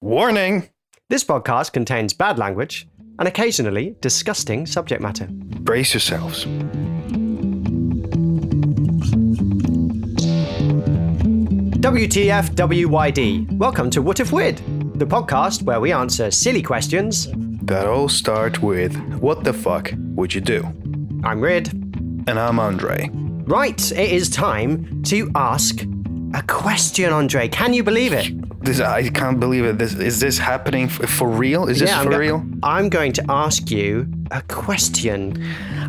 Warning! This podcast contains bad language and occasionally disgusting subject matter. Brace yourselves. WTF WYD. Welcome to What If Weird, the podcast where we answer silly questions. That all start with what the fuck would you do? I'm Rid. And I'm Andre. Right, it is time to ask a question, Andre. Can you believe it? This I can't believe it. This is this happening f- for real? Is this I'm for go- real? I'm going to ask you a question.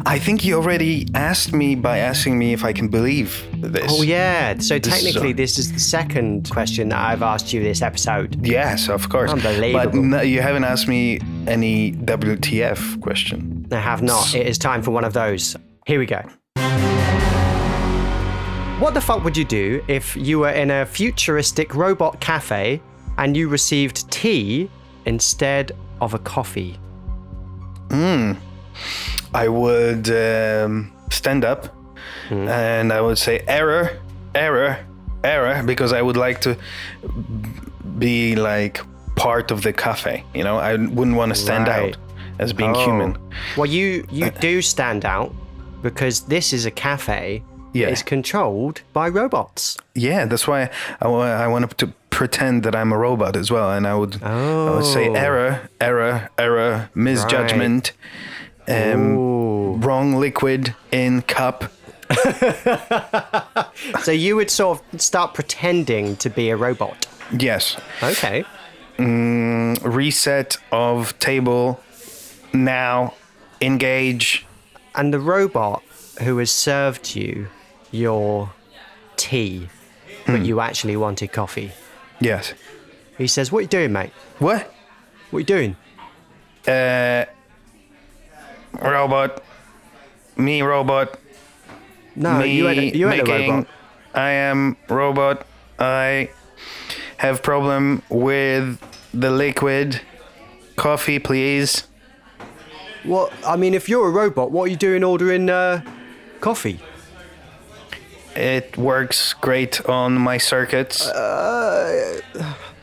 I think you already asked me by asking me if I can believe this. Oh, yeah. So This is technically, a- this is the second question that I've asked you this episode. Yes, of course. But Unbelievable. no, you haven't asked me any WTF question. I have not. It is time for one of those. Here we go. What the fuck would you do if you were in a futuristic robot cafe and you received tea instead of a coffee? Hmm. I would um, stand up Hmm. and I would say error, error, error, because I would like to be like part of the cafe. You know, I wouldn't want to stand Right. out as being Oh. human. Well, you you do stand out because this is a cafe Yeah. is controlled by robots. Yeah, that's why I, I wanted to pretend that I'm a robot as well, and I would I would say Oh. error, error, error, misjudgment, um, wrong liquid in cup. So you would sort of start pretending to be a robot. Yes, Okay. reset of table now engage And the robot who has served you your tea, Hmm. but you actually wanted coffee. yes He says, What are you doing, mate? what What are you doing? uh robot me robot No, me you ain't, a, you ain't a making robot. i am robot i have problem with the liquid coffee please What? I mean, if you're a robot, what are you doing ordering uh, coffee? It works great on my circuits Are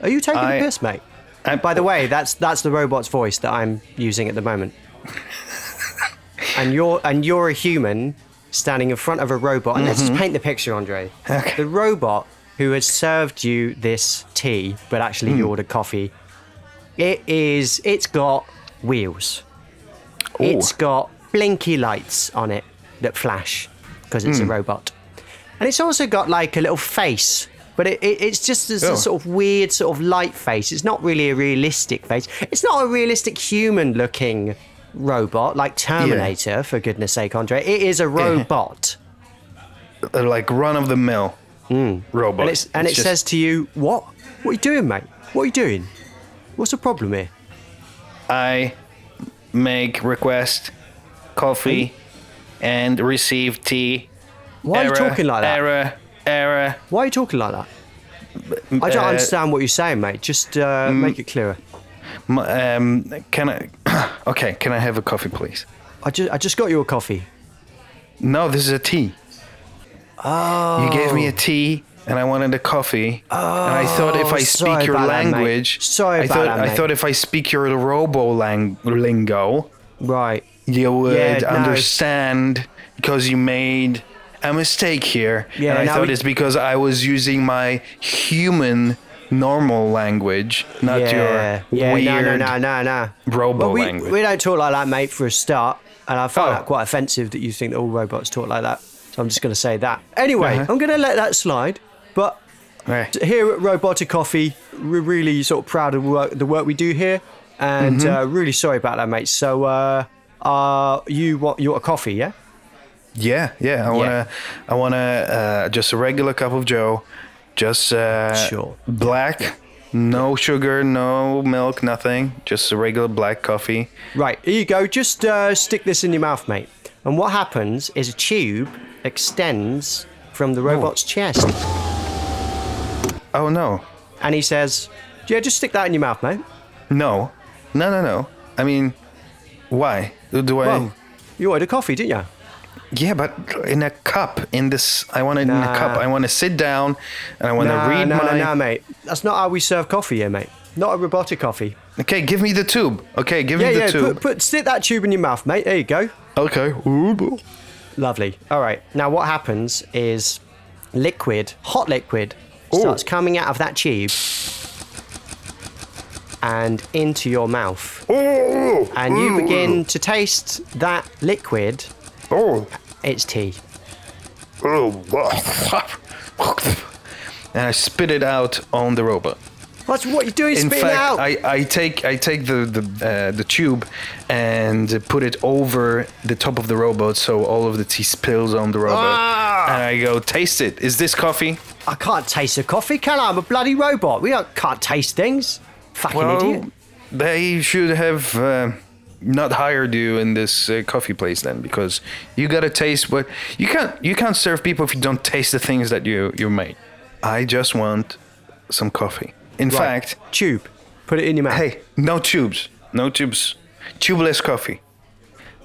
you taking I- the piss, mate? I- By the way, that's that's the robot's voice that I'm using at the moment. and you're and you're a human standing in front of a robot. And let's just paint the picture, Andre. Mm-hmm. Okay. The robot who has served you this tea, but actually Hmm. you ordered coffee. It is. It's got wheels. It's got blinky lights on it that flash because it's Hmm. a robot. And it's also got like a little face, but it, it, it's just this Oh. sort of weird, sort of light face. It's not really a realistic face. It's not a realistic human looking robot like Terminator, for goodness sake, Andre. It is a robot. Uh, like run of the mill robot. And, it's, and it just- says to you, What? What are you doing, mate? What are you doing? What's the problem here? I make request coffee and receive tea. Why are you talking like that? Error, error. Why are you talking like that? I don't uh, understand what you're saying, mate. Just uh, make it clearer. M- Um, can I? okay, can I have a coffee, please? I just, I just got you a coffee. No, this is a tea. Oh. You gave me a tea, and I wanted a coffee. and I thought if I Oh, speak your about that, language, Sorry I thought that, I thought if I speak your robo lang- lingo, Right. you would Yeah, no. understand because you made a mistake here. Yeah, and I thought we- it's because I was using my human normal language, not yeah. your yeah. weird No, no, no, no, no. robo we, language. we don't talk like that, mate, for a start. And I find Oh. that quite offensive that you think that all robots talk like that. So I'm just going to say that. Anyway, Uh-huh. I'm going to let that slide. But Right. here at Robotic Coffee, we're really sort of proud of work, the work we do here. And Mm-hmm. uh, really sorry about that, mate. So uh, uh, you want you want a coffee, yeah? Yeah, yeah. I wanna, I wanna, uh, just a regular cup of Joe, just uh, Sure. black, no sugar, no milk, nothing. Just a regular black coffee. Right, here you go. Just uh, stick this in your mouth, mate. And what happens is a tube extends from the robot's chest. Oh no, And he says, Yeah, just stick that in your mouth, mate. no, no, no, no. I mean, why do, do I? Well, you ordered coffee, didn't you? Yeah, but in a cup. In this, I want it in a cup. I want to sit down, and I want to Nah, read no, my. no, no, mate. That's not how we serve coffee here, mate. not a robotic coffee. Okay, give me the tube. Okay, give Yeah, me the yeah. tube. Put, put stick that tube in your mouth, mate. There you go. Okay. Ooh. Lovely. All right. Now what happens is liquid, hot liquid, starts coming out of that tube and into your mouth, Oh. and you begin to taste that liquid. Oh. It's tea. Oh. and I spit it out on the robot. That's what you're doing. In Spitting fact, it out. I, I take I take the the, uh, the tube and put it over the top of the robot, so all of the tea spills on the robot. Ah! And I go, taste it. Is this coffee? I can't taste a coffee, can I? I'm a bloody robot. We don't, can't taste things. Fucking idiot. Well, they should have uh, not hired you in this uh, coffee place then, because you gotta taste what you can't. You can't serve people if you don't taste the things that you you made. I just want some coffee. In Right. fact, Tube. Put it in your mouth. hey, no tubes, no tubes, tubeless coffee.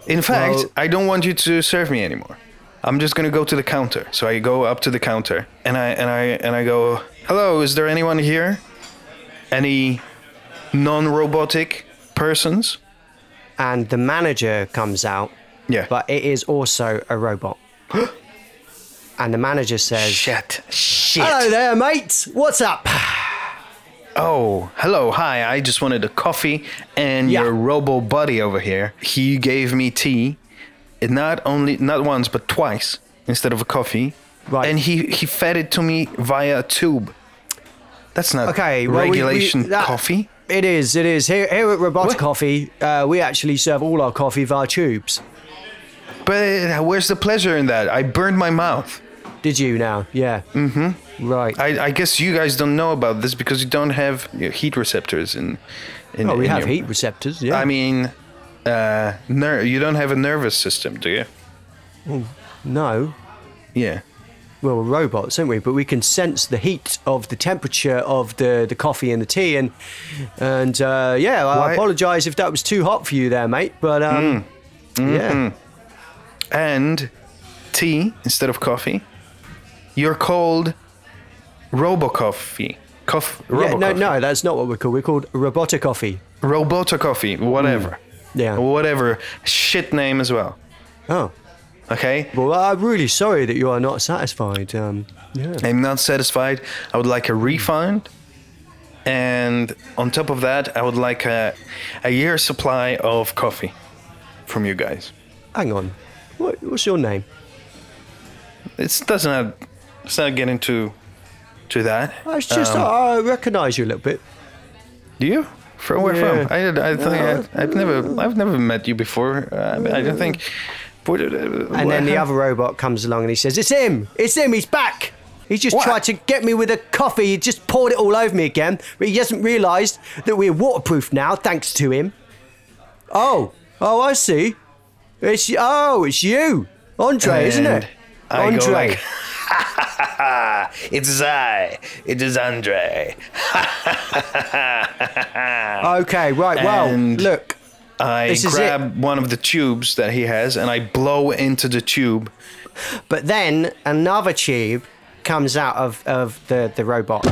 In fact, Well- I don't want you to serve me anymore. I'm just gonna go to the counter. So I go up to the counter and I and I and I go, "Hello, is there anyone here? Any non-robotic persons?" And the manager comes out, Yeah. but it is also a robot. and the manager says, shit, shit. Hello there, mate. What's up? Oh, hello, hi. I just wanted a coffee and Yeah. your robo buddy over here. He gave me tea, not only not once but twice instead of a coffee. Right. And he he fed it to me via a tube. That's not Okay, well, we- we- regulation that- coffee. It is, it is. Here, here at Robotic? Coffee, uh, we actually serve all our coffee via tubes. But uh, where's the pleasure in that? I burned my mouth. Did you now? Yeah. Mm-hmm. Right. I, I guess you guys don't know about this because you don't have heat receptors in. in oh, we in have your- heat receptors, yeah. I mean, uh, ner- you don't have a nervous system, do you? no. Yeah. Well, we're robots, aren't we? But we can sense the heat of the temperature of the, the coffee and the tea. And, and uh, yeah, I apologise if that was too hot for you there, mate. But um, Mm. yeah. Mm-hmm. and tea instead of coffee. You're called RoboCoffee. Coff- Yeah, no, no, that's not what we're called. We're called Robotic Coffee. Robota Coffee, whatever. Yeah. Whatever shit name as well. Oh. Okay? Well, I'm really sorry that you are not satisfied. Um, yeah. I'm not satisfied. I would like a refund. And on top of that, I would like a, a year supply of coffee from you guys. Hang on. What, what's your name? It does not, let's not get into to that. Oh, It's just Um, I recognise you a little bit. Do you? From where Yeah. from? I, I think I, I've never I've never met you before. Uh, I don't think. Uh, and then the other robot comes along and he says, "It's him! It's him! He's back! He just What? tried to get me with a coffee. He just poured it all over me again, but he hasn't realised that we're waterproof now, thanks to him." Oh, oh, I see. It's oh, it's you, Andre, isn't it? And I go Andre. like, it's I. It is Andre. okay, right. Well, And- look. I This grab one of the tubes that he has and I blow into the tube. But then another tube comes out of, of the, the robot.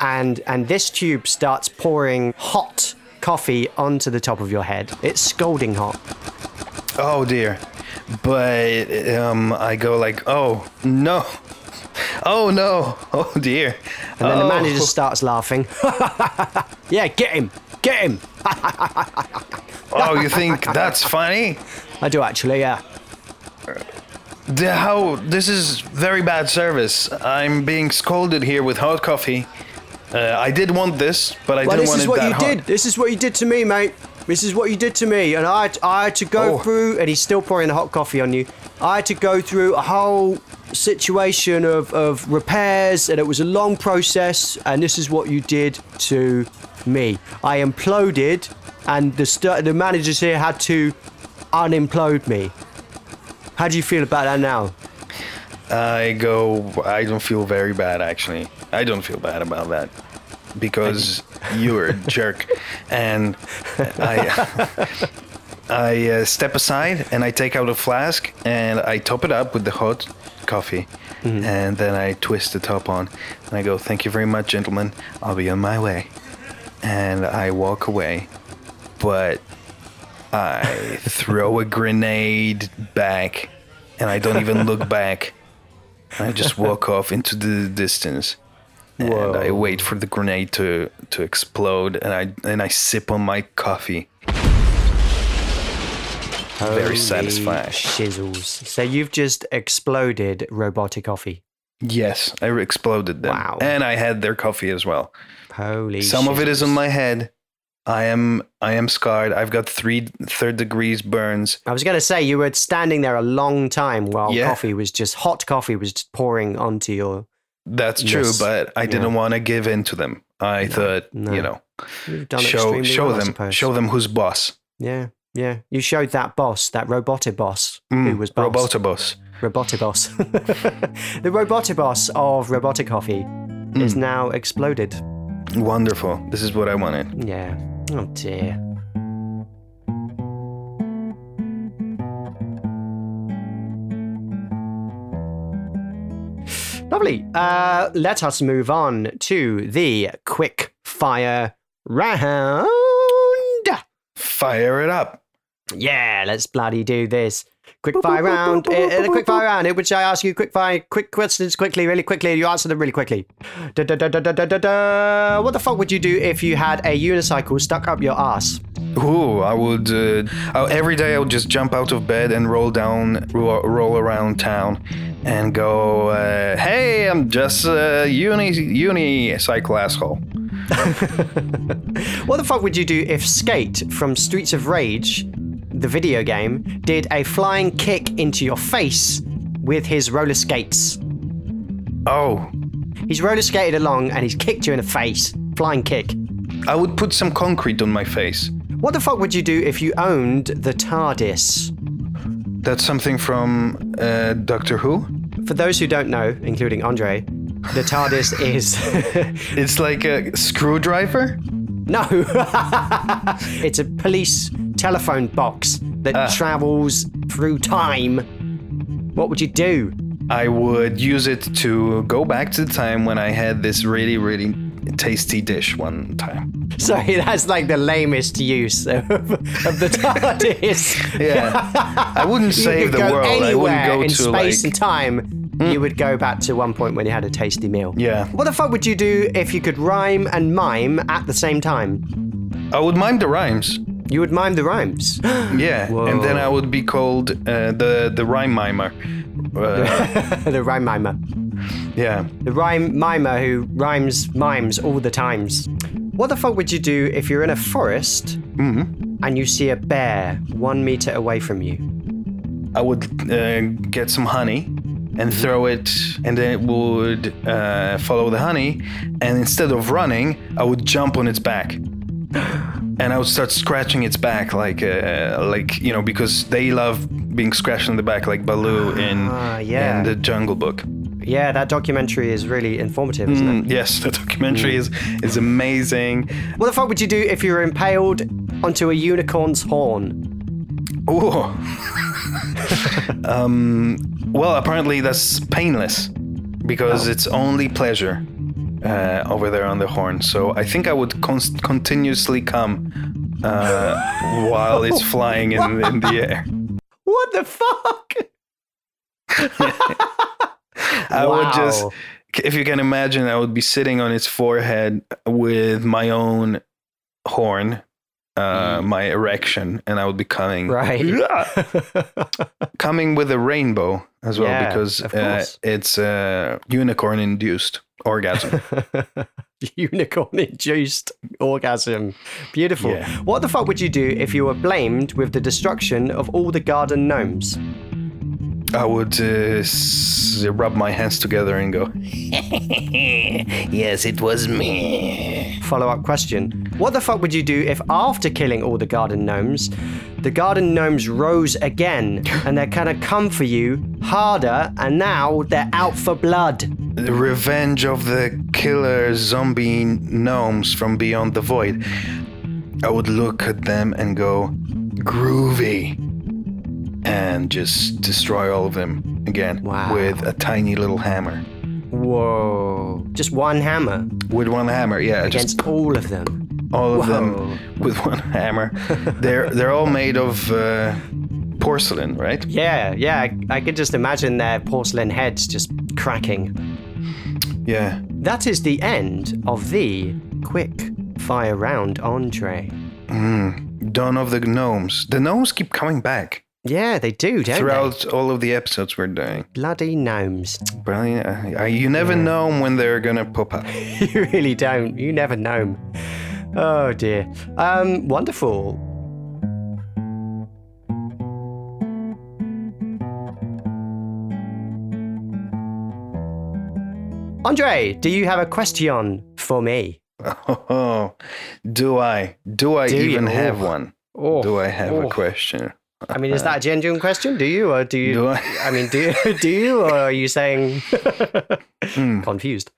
And and this tube starts pouring hot coffee onto the top of your head. It's scalding hot. Oh dear. But um, I go like, oh no. Oh no. Oh dear. And then the Oh. manager starts laughing. yeah, get him. Get him. Oh, you think that's funny? I do actually, yeah. The, how this is very bad service. I'm being scolded here with hot coffee. Uh, I did want this, but I Well, didn't want it that hot. this is what you did. This is what you did to me, mate. This is what you did to me, and I had, I had to go Oh. through. And he's still pouring the hot coffee on you. I had to go through a whole situation of, of repairs, and it was a long process. And this is what you did to me. I imploded, and the st- the managers here had to unimplode me. How do you feel about that now? I go. I don't feel very bad actually. I don't feel bad about that because you're a jerk, and I I uh, step aside and I take out a flask and I top it up with the hot coffee, and then I twist the top on, and I go, "Thank you very much, gentlemen. I'll be on my way," and I walk away, but I throw a grenade back, and I don't even look back. I just walk off into the distance. And I wait for the grenade to, to explode, and I and I sip on my coffee. Very satisfying. Shizzles. So you've just exploded robotic coffee. Yes, I exploded them. Wow. And I had their coffee as well. Holy. Some of it is on my head. I am I am scarred. I've got three third degrees burns. I was going to say you were standing there a long time while Yeah. coffee was just hot coffee was just pouring onto your. That's true, Yes. but I didn't Yeah. want to give in to them. I thought, no. you know, You've done show show well, them show them who's boss. Yeah, yeah. You showed that boss, that robotic boss, who Mm, was boss. Robotobus. Robotibos. the Robotibos of Robotic Coffee is Hmm. now exploded. Wonderful. This is what I wanted. Yeah. Oh dear. Lovely. Uh, let us move on to the quick fire round. Fire it up. Yeah, let's bloody do this. Quick fire round. Uh, uh, the quick fire round in which I ask you quick fire, quick questions quickly, really quickly. and You answer them really quickly. Da, da, da, da, da, da, da. What the fuck would you do if you had a unicycle stuck up your ass? Ooh, I would. Uh, every day I would just jump out of bed and roll down, ro- roll around town, and go. Uh, hey, I'm just a uni uni cycle asshole. What the fuck would you do if Skate from Streets of Rage, the video game, did a flying kick into your face with his roller skates? Oh, He's roller skated along and he's kicked you in the face. Flying kick. I would put some concrete on my face. What the fuck would you do if you owned the TARDIS? That's something from uh, Doctor Who. For those who don't know, including Andre, the TARDIS is. It's like a screwdriver. no! it's a police telephone box that uh. travels through time. What would you do? I would use it to go back to the time when I had this really, really tasty dish one time. Sorry, that's like the lamest use of, of the TARDIS. Yeah, I wouldn't save the world. I wouldn't go in to space like. and time. You hmm. would go back to one point when you had a tasty meal. Yeah, What the fuck would you do if you could rhyme and mime at the same time? I would mime the rhymes. You would mime the rhymes. Yeah, and then I would be called uh, the the rhyme mimer. Uh, the rhyme mimer. yeah, The rhyme mimer who rhymes mimes all the times. What the fuck would you do if you're in a forest and you see a bear one meter away from you? I would uh, get some honey and throw it, and then it would uh, follow the honey. And instead of running, I would jump on its back, and I would start scratching its back, like uh, like you know, because they love being scratched on the back, like Baloo in Ah, yeah. in the Jungle Book. Yeah, that documentary is really informative, isn't it? Mm, yes, the documentary is is amazing. What the fuck would you do if you were impaled onto a unicorn's horn? Oh. um, well, apparently that's painless because it's only pleasure uh, over there on the horn. So I think I would const- continuously come uh, while it's flying in, in the air. What the fuck? I would just, if you can imagine, I would be sitting on its forehead with my own horn. Uh, my erection, and I would be coming Right. coming with a rainbow as well Yeah, because uh, it's uh, unicorn induced orgasm. Unicorn induced orgasm. Beautiful. Yeah. What the fuck would you do if you were blamed with the destruction of all the garden gnomes? I would uh, s- rub my hands together and go, Yes, it was me. Follow up question. What the fuck would you do if after killing all the garden gnomes, the garden gnomes rose again and they're gonna come for you harder and now they're out for blood? The revenge of the killer zombie gnomes from beyond the void. I would look at them and go, Groovy. And just destroy all of them again Wow. with a tiny little hammer. Whoa. Just one hammer With one hammer, yeah, just against all of them. all of Whoa. them with one hammer. they're they're all made of uh, porcelain, right? Yeah, yeah. I, I could just imagine their porcelain heads just cracking. Yeah. That is the end of the quick fire round, Andre. Dawn of the Gnomes. The gnomes keep coming back Yeah, they do, don't they? throughout all of the episodes we're doing. they? Bloody gnomes. Brilliant. You never know when they're gonna pop up. you really don't. You never know. Oh dear. Um, wonderful. Andre, do you have a question for me? Oh, do I? Do I Do you? even have Oh. one? Oh, Do I have a oh. question? I mean, is that a genuine question? Do you, or do you? Do I? I mean, do you, do you, or are you saying hmm. confused?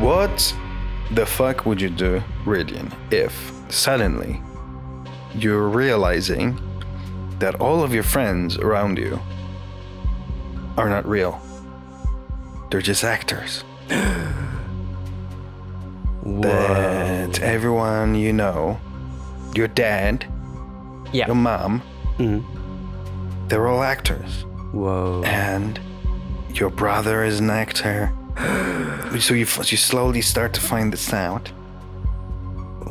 What the fuck would you do, Ridian, if suddenly you're realizing that all of your friends around you are not real? They're just actors. That everyone you know, your dad, Yeah. your mom, mm-hmm. they're all actors. Whoa. and your brother is an actor. so you you slowly start to find this out.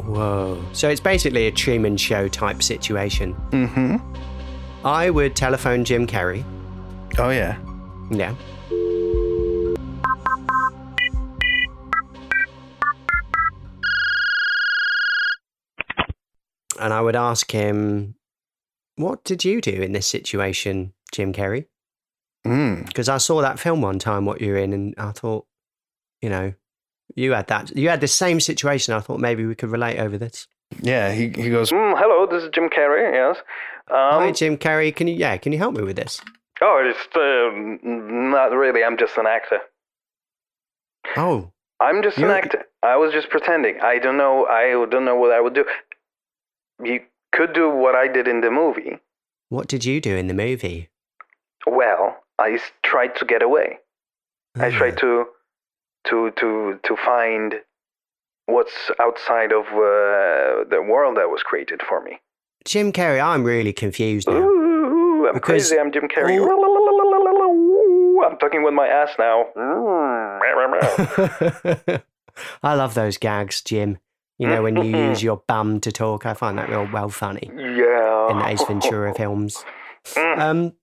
Whoa. So it's basically a Truman Show type situation. Mm-hmm. I would telephone Jim Carrey. Oh yeah. Yeah. And I would ask him, What did you do in this situation, Jim Carrey? Mm. Because I saw that film one time, what you're in, and I thought, you know, you had that. You had the same situation. I thought maybe we could relate over this. Yeah. He he goes. Mm, hello, this is Jim Carrey. Yes. Hi, Um, Jim Carrey. Can you, yeah, can you help me with this? oh, it's uh, not really. I'm just an actor. Oh, I'm just an actor. I was just pretending. I don't know. I don't know what I would do. You could do what I did in the movie. what did you do in the movie? Well, I tried to get away. I Ah. tried to to to to find what's outside of uh, the world that was created for me. Jim Carrey, I'm really confused now. Ooh, I'm Because crazy. I'm Jim Carrey. I'm talking with my ass now. I love those gags, Jim. You know, when you use your bum to talk, I find that real well funny yeah. in the Ace Ventura films. Mm. Um,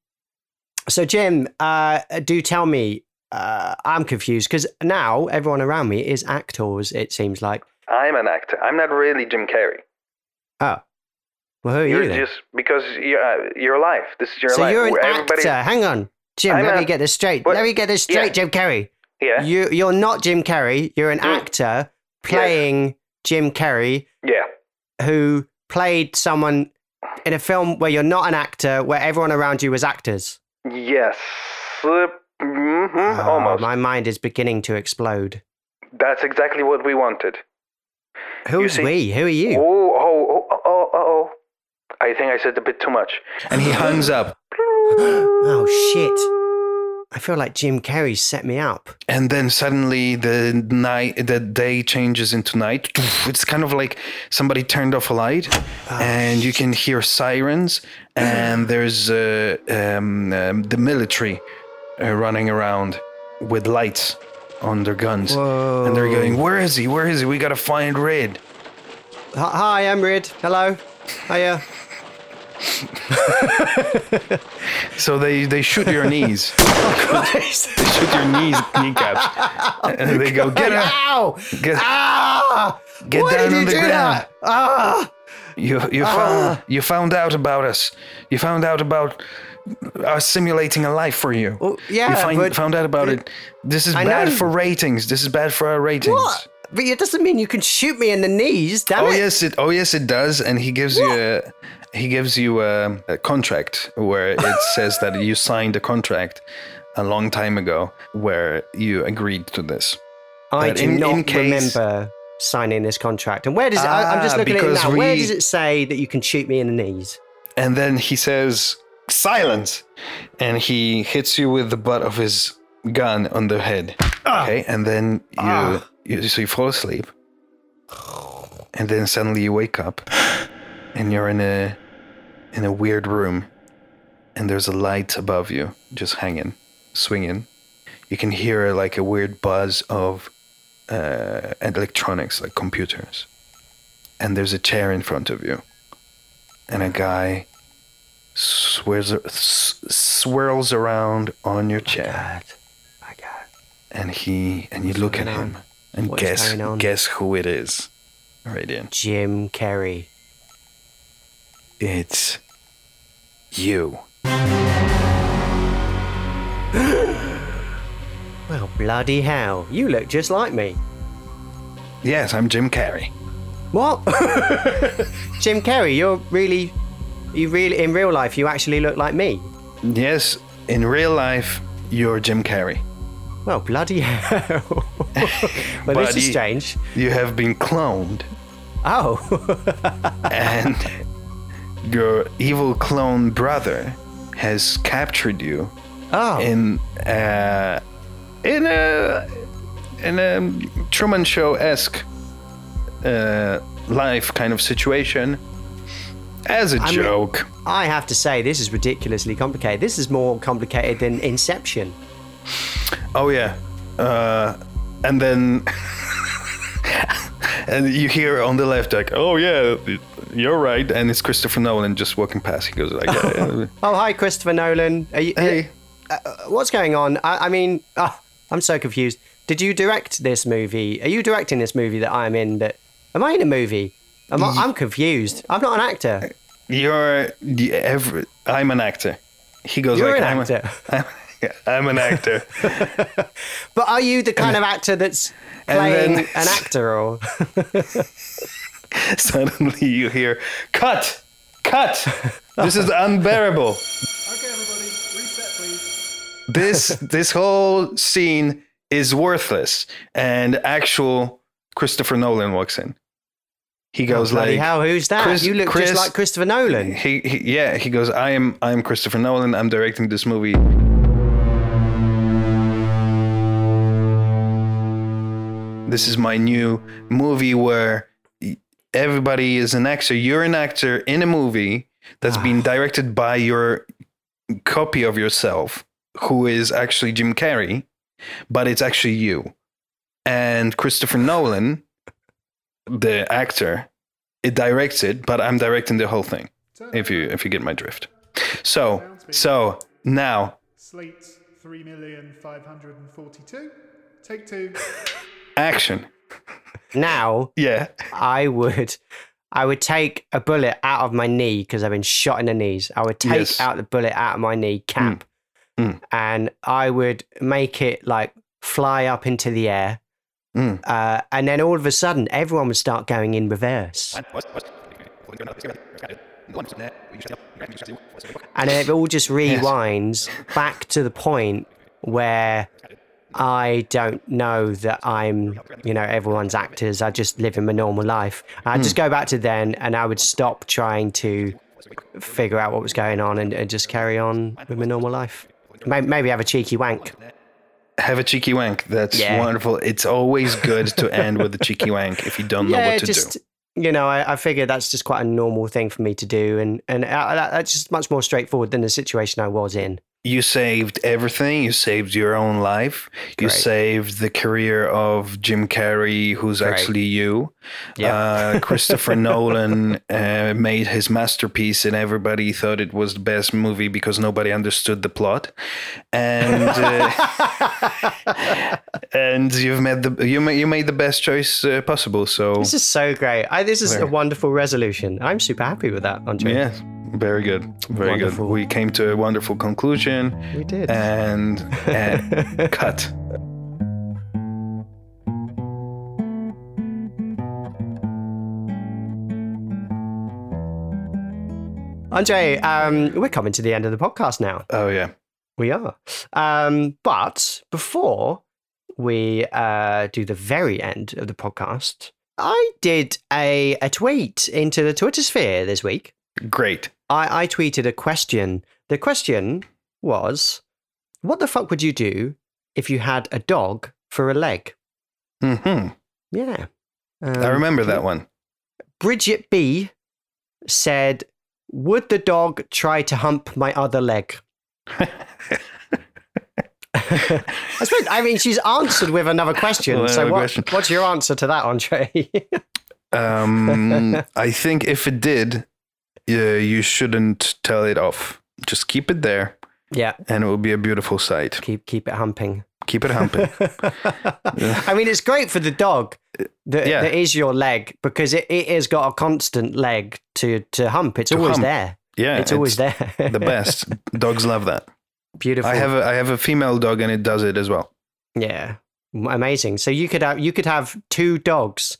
so, Jim, uh, do tell me, uh, I'm confused because now everyone around me is actors, it seems like. I'm an actor. I'm not really Jim Carrey. Oh. Well, who are You're you then? just because you're uh, your life. This is your so life. So you're an where actor. Hang on. Jim, I'm let a- me get this straight. What? Let me get this Yeah. straight, Jim Carrey. Yeah. You, you're not Jim Carrey. You're an Mm. actor playing Jim Carrey Yeah. who played someone in a film where you're not an actor, where everyone around you was actors. Yes. Uh, mhm, Oh, almost. My mind is beginning to explode. That's exactly what we wanted. Who's see- we? Who are you? Oh, oh, oh, oh, oh, oh. I think I said a bit too much. And he hangs up. oh, shit. I feel like Jim Carrey set me up. And then suddenly the night, the day changes into night. It's kind of like somebody turned off a light, and you can hear sirens. And there's uh, um, um, the military uh, running around with lights on their guns, and they're going, "Where is he? Where is he? We gotta find Red." Hi- Hi, I'm Red. Hello. Hiya. So they they shoot your knees, They shoot your knees, kneecaps, and they go, "Get out! Ow! Get, Ah! get Why down on the ground!" that? Ah! You you found you found out about us. You found out about us simulating a life for you. Well, yeah, you find, but- found out about it. This is I bad know. for ratings. This is bad for our ratings. What? But it doesn't mean you can shoot me in the knees, damn Oh it. yes, it. Oh yes, it does. And he gives you a he gives you a, a contract where it says that you signed a contract a long time ago where you agreed to this. I do in- not in case- remember signing this contract. And where does it? I, I'm just Ah, looking at it now. Where does it say that you can shoot me in the knees? And then he says, silence! And he hits you with the butt of his gun on the head. Okay, and then you, you so you fall asleep, and then suddenly you wake up, and you're in a in a weird room, and there's a light above you, just hanging, swinging. You can hear like a weird buzz of uh, electronics, like computers, and there's a chair in front of you, and a guy swirls, swirls around on your chair God. My God. and he and you look at him on? and guess guess who it is. Radiant. Jim Carrey. It's you. Well, bloody hell. You look just like me. Yes, I'm Jim Carrey. What? Jim Carrey, you're really. You really. In real life, you actually look like me. Yes, in real life, you're Jim Carrey. Well, bloody hell. well, this is strange. You have been cloned, Oh. and your evil clone brother has captured you oh. in uh, in a in a Truman Show esque uh, life kind of situation as a mean- joke. I have to say, this is ridiculously complicated. This is more complicated than Inception. oh yeah, uh, and then and you hear on the left like, oh yeah, you're right, and it's Christopher Nolan just walking past. He goes like, yeah, yeah. Oh, hi, Christopher Nolan. Are you, hey. uh, what's going on? I, I mean, ah, I'm so confused. Did you direct this movie? Are you directing this movie that I'm in? But am I in a movie? Am I, I'm confused. I'm not an actor. You're the every, I'm an actor. He goes You're like, an I'm, an actor. A, I'm, I'm an actor. But are you the kind of actor that's playing then- an actor, or Suddenly you hear, cut, cut. This is unbearable. Okay, everybody, reset, please. This this whole scene is worthless. And actual Christopher Nolan walks in. He oh, goes Oh, like, hell? Who's that? Chris- you look Chris- just like Christopher Nolan. he, he yeah he goes i am i'm christopher nolan i'm directing this movie this is my new movie where everybody is an actor you're an actor in a movie that's been ah. directed by your copy of yourself who is actually jim carrey but it's actually you and christopher nolan the actor it directs it but i'm directing the whole thing if you if you get my drift. So so now Slate 3,542. Take two. action. Now Yeah. I would. I would take a bullet out of my knee because I've been shot in the knees. I would take Yes. out the bullet out of my knee cap, Mm. and I would make it like fly up into the air, Mm. uh, and then all of a sudden, everyone would start going in reverse, and then it all just rewinds back to the point where I don't know that I'm, you know, everyone's actors. I just live in my normal life. I would just go back to then, and I would stop trying to figure out what was going on and, and just carry on with my normal life. Maybe, have a cheeky wank. Have a cheeky wank. That's Yeah. wonderful. It's always good to end with a cheeky wank if you don't know what to just do. you know, I, I figure that's just quite a normal thing for me to do, and and uh, that, that's just much more straightforward than the situation I was in. You saved everything. You saved your own life. You Great. saved the career of Jim Carrey, who's Great. actually you. Yeah. Uh, Christopher Nolan uh, made his masterpiece, and everybody thought it was the best movie because nobody understood the plot. And uh, and you've made the you made, you made the best choice uh, possible. So This is so great. I, this is a wonderful resolution. I'm super happy with that, Andre. yeah, very good, very Wonderful. good. We came to a wonderful conclusion. We did. And, and cut. Andre, um, we're coming to the end of the podcast now. Oh yeah. We are. Um, but before we uh, do the very end of the podcast, I did a, a tweet into the Twitter sphere this week. Great. I, I tweeted a question. The question was, what the fuck would you do if you had a dog for a leg? hmm Yeah. I Um, remember that one. Bridget B said, Would the dog try to hump my other leg? I suppose, I mean, she's answered with another question. Well, so, another what, question. what's your answer to that, Andre? Um, I think if it did, yeah, you shouldn't tell it off. Just keep it there, yeah, and it will be a beautiful sight. keep keep it humping. Keep it humping. I mean, it's great for the dog that, Yeah. that is your leg because it, it has got a constant leg to, to hump. It's To always hump. there. Yeah, it's always there. the best. Dogs love that. Beautiful. I have a I have a female dog, and it does it as well. Yeah, amazing. So you could have you could have two dogs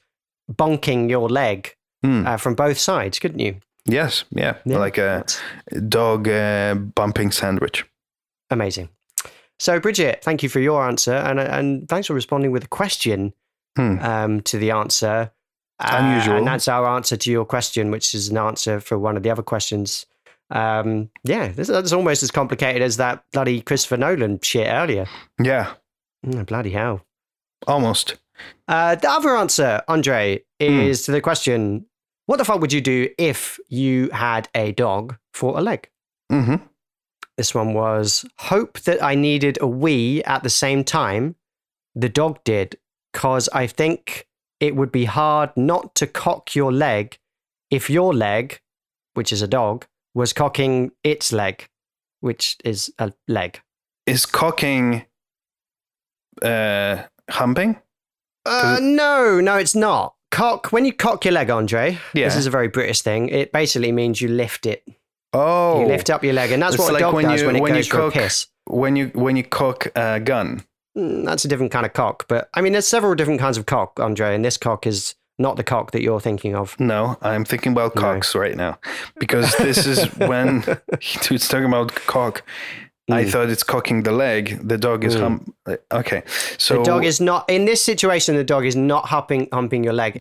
bonking your leg Hmm. uh, from both sides, couldn't you? Yes, yeah, Yeah. like a dog uh, bumping sandwich. amazing. So Bridget, thank you for your answer, and and thanks for responding with a question Hmm. um, to the answer. Uh, Unusual. and that's our answer to your question, which is an answer for one of the other questions. Um, yeah, this, that's almost as complicated as that bloody Christopher Nolan shit earlier. Yeah, Mm, bloody hell. almost. Uh, the other answer, Andre, Hmm. is to the question: What the fuck would you do if you had a dog for a leg? hmm This one was hope that I needed a wee at the same time the dog did, cause I think it would be hard not to cock your leg if your leg, which is a dog, was cocking its leg, which is a leg. Is cocking uh, humping? Uh, no, no, it's not. Cock, when you cock your leg, Andre, Yeah. this is a very British thing. It basically means you lift it. Oh, You lift up your leg, and that's It's what a like dog when does you- when it when you goes for a piss. when you when you cock a gun. Mm, That's a different kind of cock, but I mean, there's several different kinds of cock, Andre, and this cock is not the cock that you're thinking of. No, I'm thinking about No. cocks right now because this is when it's talking about cock. I Mm. thought it's cocking the leg. The dog is Mm. hum. Okay, so the dog is not in this situation. The dog is not humping humping your leg.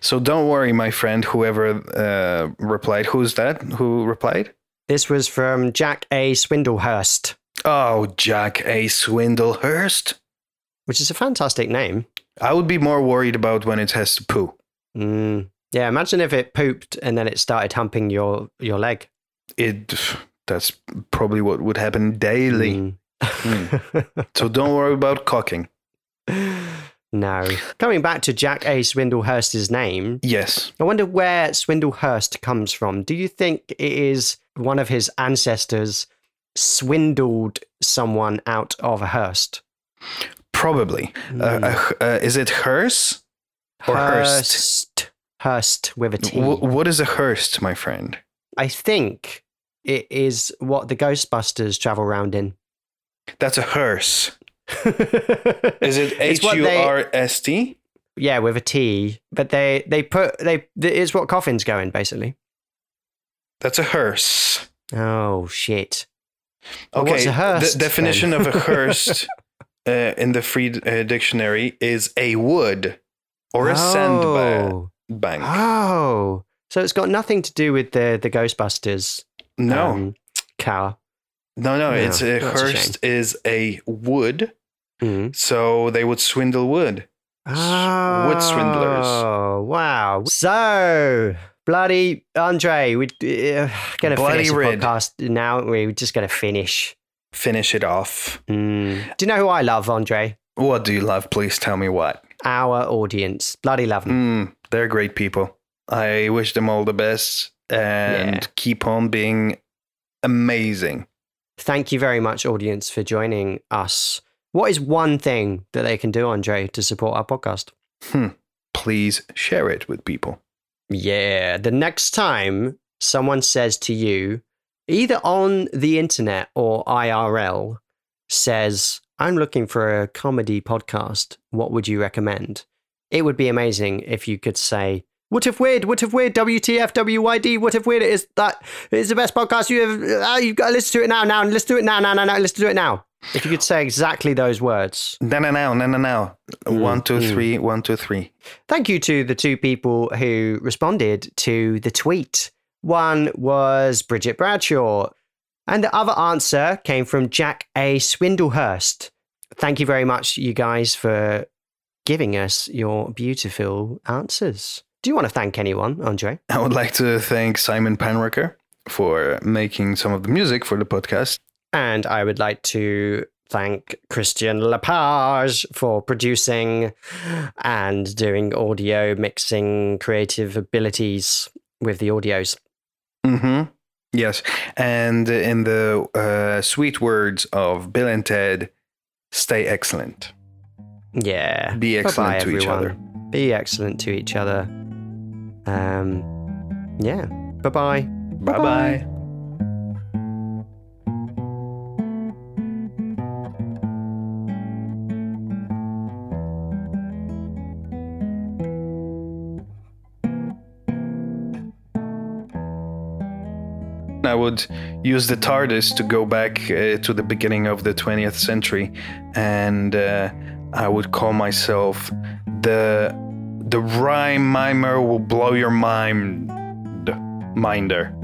so don't worry, my friend. Whoever uh, replied, who's that? Who replied? This was from Jack A. Swindlehurst, Oh, Jack A. Swindlehurst. which is a fantastic name. I would be more worried about when it has to poo. Mm. Yeah, imagine if it pooped and then it started humping your your leg. It. That's probably what would happen daily. Mm. So don't worry about cocking. no. Coming back to Jack A. Swindlehurst's name, Yes. I wonder where Swindlehurst comes from. Do you think it is one of his ancestors swindled someone out of a Hurst? Probably. Hmm. Uh, uh, uh, is it hearse or Hearst? Hurst. Hurst with a T. W- what is a Hurst, my friend? I think it is what the Ghostbusters travel around in. That's a hearse. Is it H U R S T? Yeah, with a T. But they they put they it's what coffins go in basically. That's a hearse. Oh shit. Okay. what's a Hurst? The definition of a Hurst uh, in the free uh, dictionary is a wood or a sandbank. Oh. Oh, so it's got nothing to do with the the Ghostbusters. No, um, car. no, no. no, It's a that's a is a wood, Mm. so they would swindle wood. Oh, wood swindlers. Oh, wow. So bloody Andre, we're uh, gonna Bloody finish the red. podcast now. aren't we? We're just gonna finish. Finish it off. Mm. Do you know who I love, Andre? What do you love? Please tell me what. Our audience, bloody love them. Mm, they're great people. I wish them all the best and Yeah. keep on being amazing. Thank you very much, audience, for joining us. What is one thing that they can do, Andre, to support our podcast? Hmm. Please share it with people. Yeah, the next time someone says to you, either on the internet or IRL, says, I'm looking for a comedy podcast, what would you recommend? It would be amazing if you could say, What if weird? What if weird? WTF, WYD, what if weird? It is that it is the best podcast you ever. Uh, you've got to listen to it now, now, and listen to it now, now, now, now, listen to it now. If you could say exactly those words. No, no, no, no, no, no. One, two, mm. three, one, two, three. Thank you to the two people who responded to the tweet One was Bridget Bradshaw. And the other answer came from Jack A. Swindlehurst. Thank you very much, you guys, for giving us your beautiful answers. Do you want to thank anyone, Andre? I would like to thank Simon Panrucker for making some of the music for the podcast. And I would like to thank Christian Lepage for producing and doing audio mixing creative abilities with the audios. Mm-hmm. Yes. And in the uh, sweet words of Bill and Ted, stay excellent. Yeah. Be excellent Bye-bye, to each other. Be excellent to each other. Um, yeah. Bye bye. Bye bye. I would use the TARDIS to go back uh, to the beginning of the 20th century, and uh, I would call myself the the rhyme mimer will blow your mind minder.